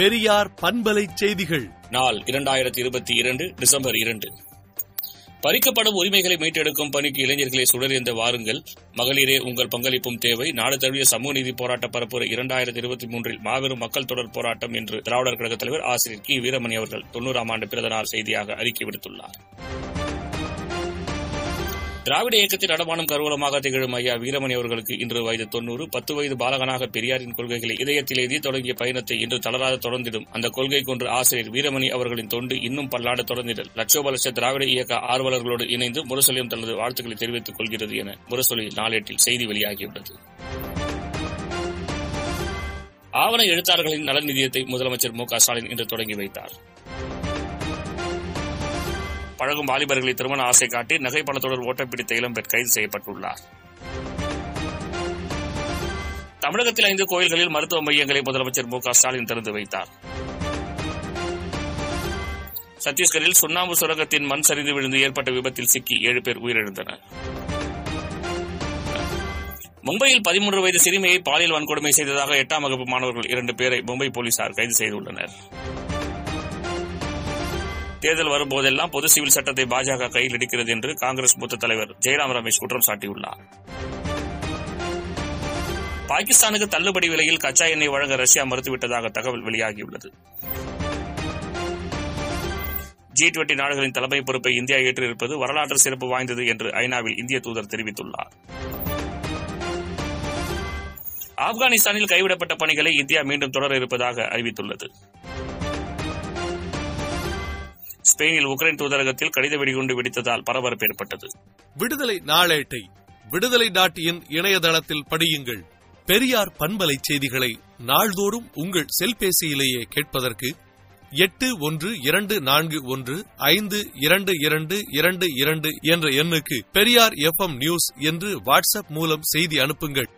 பெரியார் பண்பலை செய்திகள். நாள் இரண்டாயிரத்தி இருபத்தி இரண்டு டிசம்பர் இரண்டு. பறிக்கப்படும் உரிமைகளை மீட்டெடுக்கும் பணிக்கு இளைஞர்களை சுடறிந்த வாருங்கள். மகளிரே உங்கள் பங்களிப்பும் தேவை. நாடு தழுவிய சமூக நீதி போராட்ட பரப்புரை இரண்டாயிரத்தி இருபத்தி மூன்றில் மாபெரும் மக்கள் தொடர் போராட்டம் என்று திராவிடர் கழக தலைவர் ஆசிரியர் கி. வீரமணி அவர்கள் தொன்னூறாம் ஆண்டு பிறந்த நாள் செய்தியாக அறிக்கை விடுத்துள்ளார். திராவிட இயக்கத்தில் நடமாடும் கருவூலமாக திகழும் ஐயா வீரமணி அவர்களுக்கு இன்று வயது தொன்னூறு பத்து வயது பாலகனாக பெரியாரின் கொள்கைகளை இதயத்தில் எழுதி தொடங்கிய பயணத்தை இன்று தளராத தொடர்ந்திடும். அந்த கொள்கை கொன்று ஆசிரியர் வீரமணி அவர்களின் தொண்டு இன்னும் பல்லாட தொடர்ந்திடல் லட்சோப லட்ச திராவிட இயக்க ஆர்வலர்களோடு இணைந்து முரசொலியும் தனது வாழ்த்துக்களை தெரிவித்துக் கொள்கிறது என முரசொலி நாளேட்டில் செய்தி வெளியாகியுள்ளது. ஆவண எழுத்தாளர்களின் நலன் நிதியத்தை முதலமைச்சர் மு க ஸ்டாலின் இன்று தொடங்கி வைத்தார். பழகும் வாலிபர்களை திருமண ஆசை காட்டி நகை பணத்துடன் ஓட்டம் பிடித்த இளம்பெண் கைது செய்யப்பட்டுள்ளார். தமிழகத்தில் ஐந்து கோயில்களில் மருத்துவ மையங்களை முதலமைச்சர் மு க ஸ்டாலின் திறந்து வைத்தார். சத்தீஸ்கரில் சுண்ணாம்பு சுரங்கத்தின் மண் சரிந்து விழுந்து ஏற்பட்ட விபத்தில் சிக்கி ஏழு பேர் உயிரிழந்தனர். மும்பையில் பதிமூன்று வயது சிறுமியை பாலியல் வன்கொடுமை செய்ததாக எட்டாம் வகுப்பு மாணவர்கள் இரண்டு பேரை மும்பை போலீசார் கைது செய்துள்ளனர். தேர்தல் வரும்போதெல்லாம் பொது சிவில் சட்டத்தை பாஜக கையில் எடுக்கிறது என்று காங்கிரஸ் மூத்த தலைவர் ஜெயராம் ரமேஷ் குற்றம் சாட்டியுள்ளார். பாகிஸ்தானுக்கு தள்ளுபடி விலையில் கச்சா எண்ணெய் வழங்க ரஷ்யா மறுத்துவிட்டதாக தகவல் வெளியாகியுள்ளது. ஜி டுவெண்டி நாடுகளின் தலைமை பொறுப்பை இந்தியா ஏற்றிருப்பது வரலாற்று சிறப்பு வாய்ந்தது என்று ஐநாவில் இந்திய தூதர் தெரிவித்துள்ளார். ஆப்கானிஸ்தானில் கைவிடப்பட்ட பணிகளை இந்தியா மீண்டும் தொடர இருப்பதாக அறிவித்துள்ளது. ஸ்பெயினில் உக்ரைன் தூதரகத்தில் கடித வெடிகுண்டு வெடித்ததால் பரபரப்பு ஏற்பட்டது. விடுதலை நாளேட்டை விடுதலை டாட் இன் இணையதளத்தில் படியுங்கள். பெரியார் பண்பலை செய்திகளை நாள்தோறும் உங்கள் செல்பேசியிலேயே கேட்பதற்கு எட்டு ஒன்று இரண்டு நான்கு ஒன்று ஐந்து இரண்டு இரண்டு இரண்டு இரண்டு என்ற எண்ணுக்கு பெரியார் எஃப்எம் நியூஸ் என்று வாட்ஸ்அப் மூலம் செய்தி அனுப்புங்கள்.